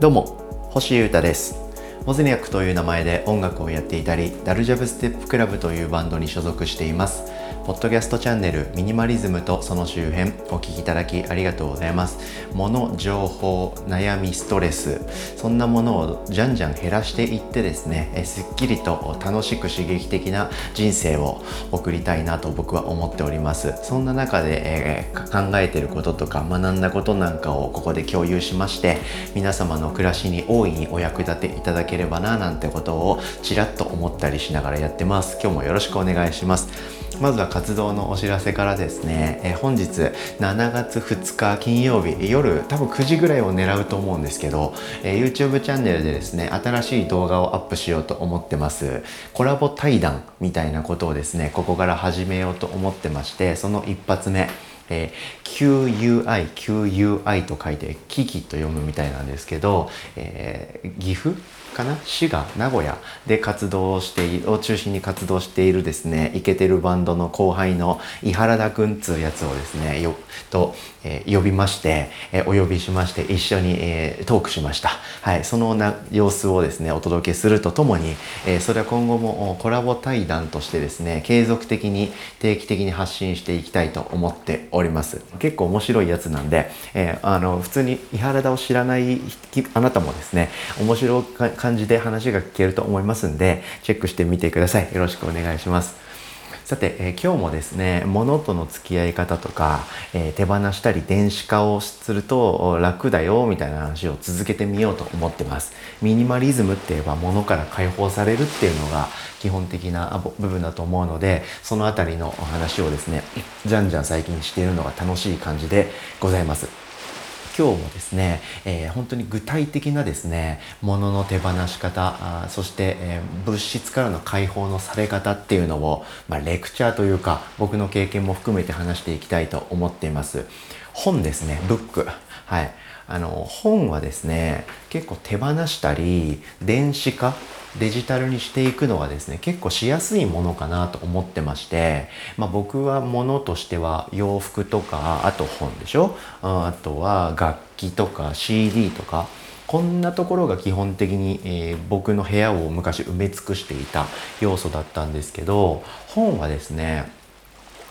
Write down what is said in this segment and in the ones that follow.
どうも星優太です。モズニャックという名前で音楽をやっていたりダルジャブステップクラブというバンドに所属しています。ポッドキャストチャンネルミニマリズムとその周辺お聞きいただきありがとうございます。物情報悩みストレスそんなものをじゃんじゃん減らしていってですねえすっきりと楽しく刺激的な人生を送りたいなと僕は思っております。そんな中で、えー、考えてることとか学んだことなんかをここで共有しまして皆様の暮らしに大いにお役立ていただければななんてことをちらっと思ったりしながらやってます。今日もよろしくお願いします。まずは活動のお知らせからですね、え本日7月2日金曜日夜多分9時ぐらいを狙うと思うんですけど、え YouTube チャンネルでですね新しい動画をアップしようと思ってます。コラボ対談みたいなことをですねここから始めようと思ってましてその一発目えー、QUI、QUI と書いて、キキと読むみたいなんですけど、えー、岐阜かな？滋賀名古屋で活動してを中心に活動しているですねイケてるバンドの後輩の伊原田くんつうやつをですねよと、えー、呼びまして、えー、お呼びしまして一緒に、えー、トークしました。はいそのな様子をですねお届けするとともに、えそれは今後もコラボ対談としてですね継続的に定期的に発信していきたいと思っております。結構面白いやつなんで、えあの普通に伊原田を知らないあなたもですね面白い感じで話が聞けると思いますんで、チェックしてみてください。よろしくお願いします。さて、えー、今日もですね、物との付き合い方とか、えー、手放したり電子化をすると楽だよみたいな話を続けてみようと思ってます。ミニマリズムって言えば物から解放されるっていうのが基本的な部分だと思うので、そのあたりのお話をですね、じゃんじゃん最近しているのが楽しい感じでございます。今日もですね、えー、本当に具体的なですね物の手放し方そして、えー、物質からの解放のされ方っていうのを、まあ、レクチャーというか僕の経験も含めて話していきたいと思っています。本ですねブック。はい。あの本はですね結構手放したり電子化デジタルにしていくのはですね結構しやすいものかなと思ってまして、まあ、僕はものとしては洋服とかあと本でしょ？あとは楽器とか CD とかこんなところが基本的に、えー、僕の部屋を昔埋め尽くしていた要素だったんですけど本はですね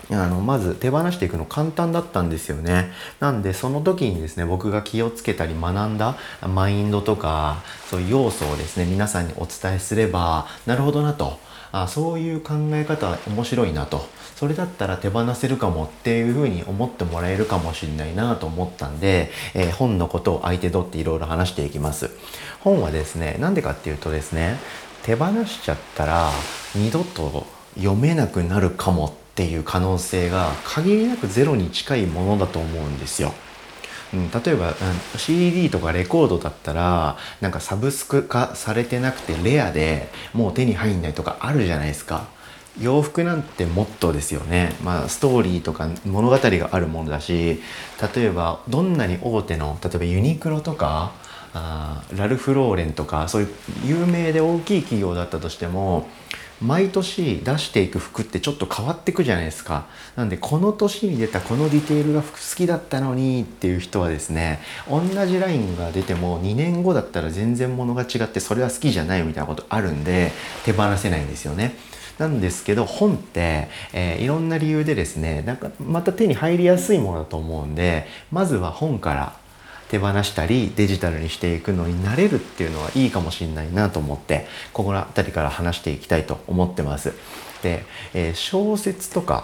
あのまず手放していくの簡単だったんですよね。なんでその時にですね僕が気をつけたり学んだマインドとかそういう要素をですね皆さんにお伝えすればなるほどなとあそういう考え方面白いなとそれだったら手放せるかもっていうふうに思ってもらえるかもしれないなと思ったんで、えー、本のことを相手取っていろいろ話していきます。本はですねなんでかっていうとですね手放しちゃったら二度と読めなくなるかもっていう可能性が限りなくゼロに近いものだと思うんですよ。うん、例えば、うん、CD とかレコードだったらなんかサブスク化されてなくてレアでもう手に入んないとかあるじゃないですか。洋服なんてもっとですよね、まあ、ストーリーとか物語があるものだし例えばどんなに大手の例えばユニクロとかあラルフ・ローレンとかそういう有名で大きい企業だったとしても毎年出していく服ってちょっと変わってくじゃないですか。なんでこの年に出たこのディテールが好きだったのにっていう人はですね同じラインが出ても2年後だったら全然物が違ってそれは好きじゃないみたいなことあるんで手放せないんですよね。なんですけど本って、えー、いろんな理由でですねなんかまた手に入りやすいものだと思うんでまずは本から手放したりデジタルにしていくのになれるっていうのはいいかもしれないなと思ってここら辺りから話していきたいと思ってます。で、えー、小説とか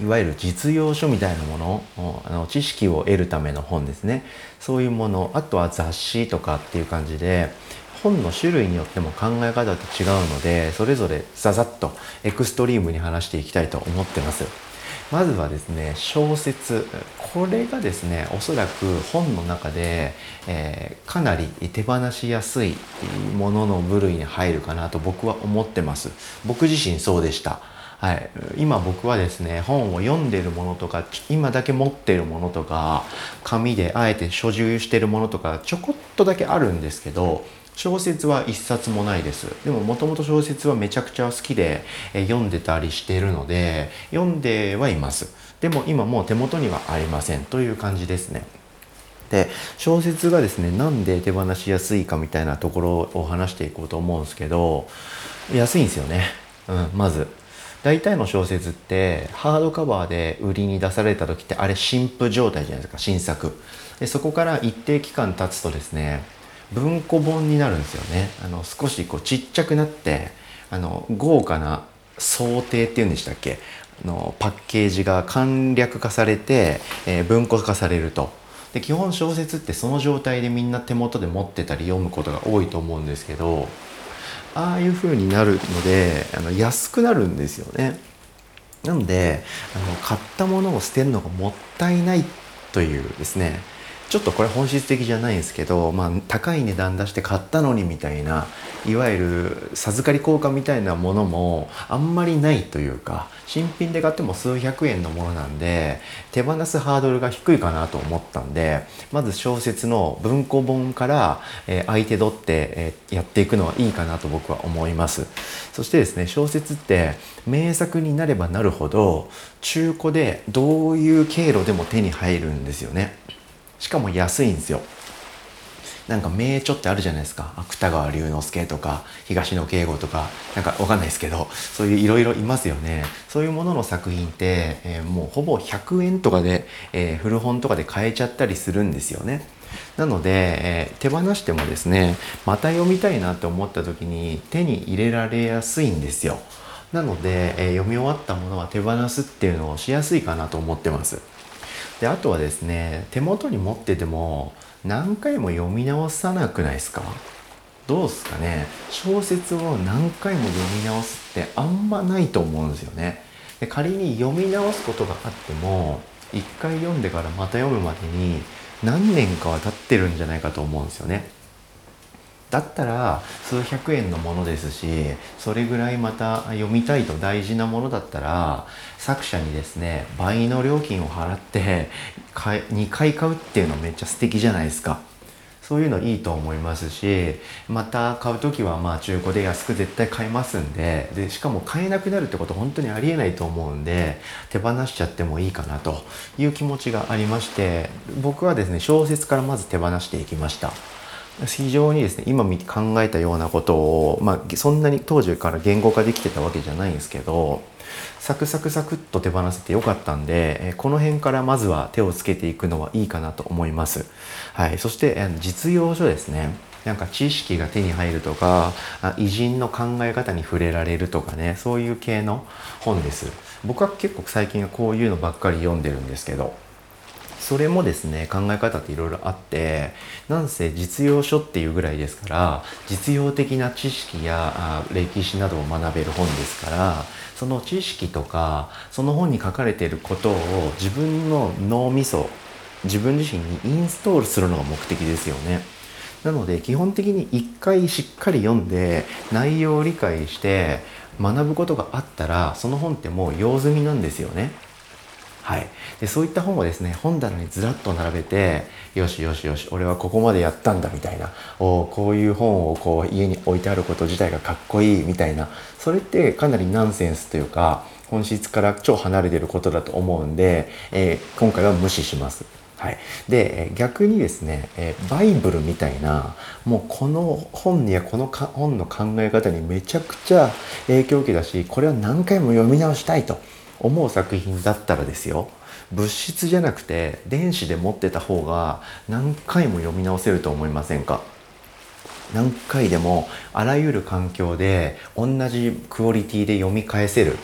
いわゆる実用書みたいなものあの知識を得るための本ですねそういうものあとは雑誌とかっていう感じで本の種類によっても考え方って違うのでそれぞれザザッとエクストリームに話していきたいと思ってます。まずはですね小説。これがですねおそらく本の中で、えー、かなり手放しやすいものの部類に入るかなと僕は思ってます。僕自身そうでした。はい、今僕はですね本を読んでるものとか今だけ持ってるものとか紙であえて所有してるものとかちょこっとだけあるんですけど小説は一冊もないです。でももともと小説はめちゃくちゃ好きで、え読んでたりしてるので読んではいます。でも今もう手元にはありません。という感じですね。で小説がですねなんで手放しやすいかみたいなところを話していこうと思うんですけど安いんですよね、うん、まず。大体の小説ってハードカバーで売りに出された時ってあれ新譜状態じゃないですか新作。でそこから一定期間経つとですね文庫本になるんですよね。あの少しこうちっちゃくなってあの豪華な想定っていうんでしたっけ？あのパッケージが簡略化されて、えー、文庫化されると。で基本小説ってその状態でみんな手元で持ってたり読むことが多いと思うんですけどああいう風になるのであの安くなるんですよね。なのであの買ったものを捨てるのがもったいないというですね。ちょっとこれ本質的じゃないんですけど、まあ、高い値段出して買ったのにみたいないわゆる授かり効果みたいなものもあんまりないというか新品で買っても数百円のものなんで手放すハードルが低いかなと思ったんでまず小説の文庫本から、え、相手取って、え、やっていくのはいいかなと僕は思います。そしてですね小説って名作になればなるほど中古でどういう経路でも手に入るんですよね。しかも安いんですよ。なんか名著ってあるじゃないですか。芥川龍之介とか東野圭吾とか。なんかわかんないですけどそういういろいろいますよね。そういうものの作品って、えー、もうほぼ100円とかで、えー、古本とかで買えちゃったりするんですよね。なので、えー、手放してもですねまた読みたいなって思った時に手に入れられやすいんですよ。なので、え読み終わったものは手放すっていうのをしやすいかなと思ってます。であとはですね手元に持ってても何回も読み直さなくないですか？どうすかね？小説を何回も読み直すってあんまないと思うんですよね。で仮に読み直すことがあっても一回読んでからまた読むまでに何年かは経ってるんじゃないかと思うんですよね。だったら数百円のものですしそれぐらいまた読みたいと大事なものだったら作者にですね倍の料金を払って2回買うっていうのめっちゃ素敵じゃないですか。そういうのいいと思いますしまた買う時はまあ中古で安く絶対買えますんででしかも買えなくなるってこと本当にありえないと思うんで手放しちゃってもいいかなという気持ちがありまして僕はですね小説からまず手放していきました。非常にですね今考えたようなことを、まあ、そんなに当時から言語化できてたわけじゃないんですけどサクサクサクっと手放せてよかったんでこの辺からまずは手をつけていくのはいいかなと思います。はい、そして実用書ですね。なんか知識が手に入るとか偉人の考え方に触れられるとかねそういう系の本です。僕は結構最近はこういうのばっかり読んでるんですけど。それもですね考え方っていろいろあってなんせ実用書っていうぐらいですから実用的な知識や歴史などを学べる本ですからその知識とかその本に書かれていることを自分の脳みそ自分自身にインストールするのが目的ですよね。なので基本的に一回しっかり読んで内容を理解して学ぶことがあったらその本ってもう用済みなんですよね。はい、でそういった本をですね本棚にずらっと並べてよしよしよし俺はここまでやったんだみたいなおこういう本をこう家に置いてあること自体がかっこいいみたいなそれってかなりナンセンスというか本質から超離れてることだと思うんで、えー、今回は無視します。はい、で逆にですね、えバイブルみたいなもうこの本やこの本の考え方にめちゃくちゃ影響を受けたしこれは何回も読み直したいと。思う作品だったらですよ。物質じゃなくて電子で持ってた方が何回も読み直せると思いませんか？何回でもあらゆる環境で同じクオリティで読み返せる。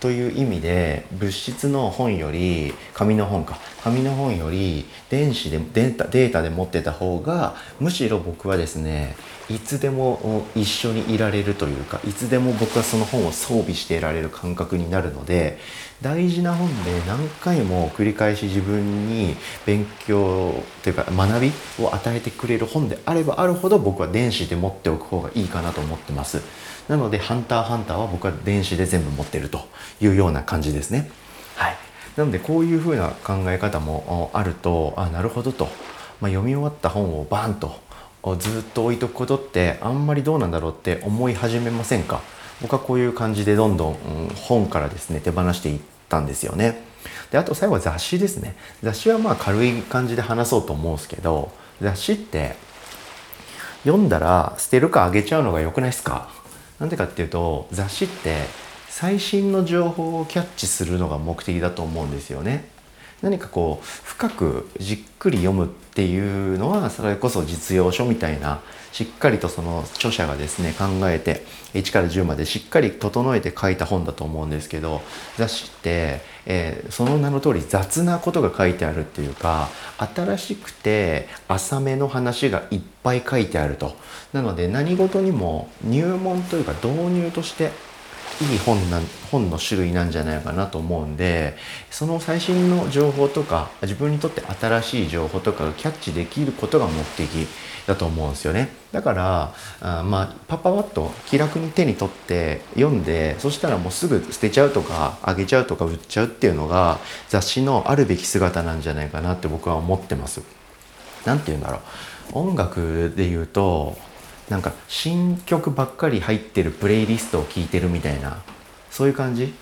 という意味で物質の本より紙の本か紙の本より電子でデータデータで持ってた方がむしろ僕はですねいつでも一緒にいられるというかいつでも僕はその本を装備していられる感覚になるので大事な本で何回も繰り返し自分に勉強というか学びを与えてくれる本であればあるほど僕は電子で持っておく方がいいかなと思ってます。なので、ハンターハンターは僕は電子で全部持ってるというような感じですね。はい。なので、こういうふうな考え方もあると、あ、なるほどと。まあ、読み終わった本をバーンとずっと置いとくことってあんまりどうなんだろうって思い始めませんか？僕はこういう感じでどんどん、本からですね手放していったんですよね。であと最後は雑誌ですね雑誌はまあ軽い感じで話そうと思うんですけど雑誌って読んだら捨てるかあげちゃうのが良くないですか？なんでかっていうと雑誌って最新の情報をキャッチするのが目的だと思うんですよね。何かこう深くじっくり読むっていうのはそれこそ実用書みたいなしっかりとその著者がですね考えて1から10までしっかり整えて書いた本だと思うんですけど雑誌って、えー、その名の通り雑なことが書いてあるっていうか新しくて浅めの話がいっぱい書いてあると。なので何事にも入門というか導入としていい本な本の種類なんじゃないかなと思うんでその最新の情報とか自分にとって新しい情報とかがキャッチできることが目的だと思うんですよねだからあまあパパパッと気楽に手に取って読んでそしたらもうすぐ捨てちゃうとかあげちゃうとか売っちゃうっていうのが雑誌のあるべき姿なんじゃないかなって僕は思ってます。何て言うんだろう音楽で言うとなんか新曲ばっかり入ってるプレイリストを聴いてるみたいなそういう感じ？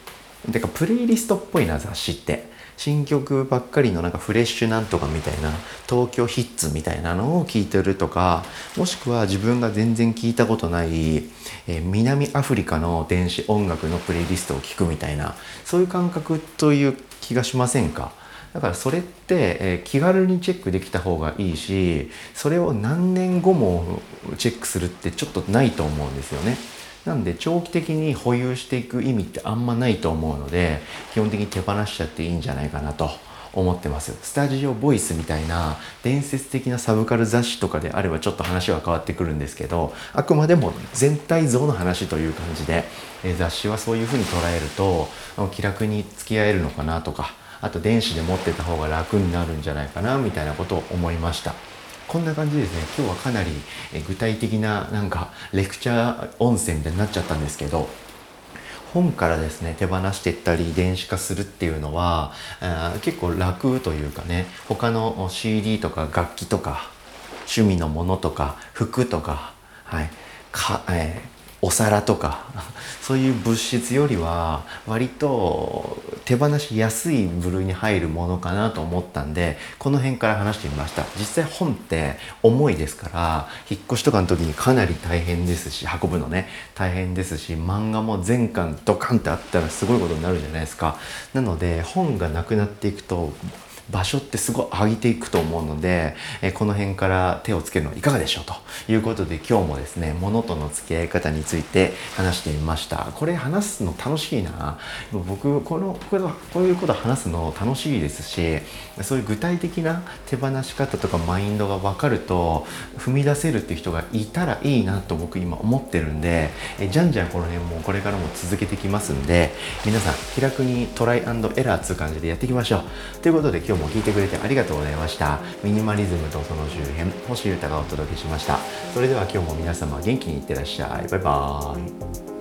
てかプレイリストっぽいな雑誌って。新曲ばっかりのなんかフレッシュなんとかみたいな東京ヒッツみたいなのを聴いてるとかもしくは自分が全然聞いたことない、えー、南アフリカの電子音楽のプレイリストを聴くみたいなそういう感覚という気がしませんか？だからそれって、え気軽にチェックできた方がいいしそれを何年後もチェックするってちょっとないと思うんですよね。なんで長期的に保有していく意味ってあんまないと思うので基本的に手放しちゃっていいんじゃないかなと思ってますスタジオボイスみたいな伝説的なサブカル雑誌とかであればちょっと話は変わってくるんですけどあくまでも全体像の話という感じで、え雑誌はそういうふうに捉えると気楽に付き合えるのかなとかあと電子で持ってた方が楽になるんじゃないかなみたいなことを思いました。こんな感じですね。今日はかなり具体的ななんかレクチャー音声みたいになっちゃったんですけど本からですね手放していったり電子化するっていうのは結構楽というかね他の CD とか楽器とか趣味のものとか服とかはいか、えーお皿とかそういう物質よりは割と手放しやすい部類に入るものかなと思ったんでこの辺から話してみました。実際本って重いですから引っ越しとかの時にかなり大変ですし運ぶのね大変ですし漫画も全巻ドカンってあったらすごいことになるじゃないですか。なので本がなくなっていくと場所ってすごい上げていくと思うので、えこの辺から手をつけるのはいかがでしょうということで今日もですね物との付き合い方について話してみました。これ話すの楽しいな。僕このこういうこと話すの楽しいですしそういう具体的な手放し方とかマインドが分かると踏み出せるっていう人がいたらいいなと僕今思ってるんでえじゃんじゃんこの辺もこれからも続けてきますんで皆さん気楽にトライアンドエラーっつう感じでやっていきましょう。ということで今日も聞いてくれてありがとうございました。ミニマリズムとその周辺星豊がお届けしました。それでは今日も皆様元気にいってらっしゃい。バイバーイ。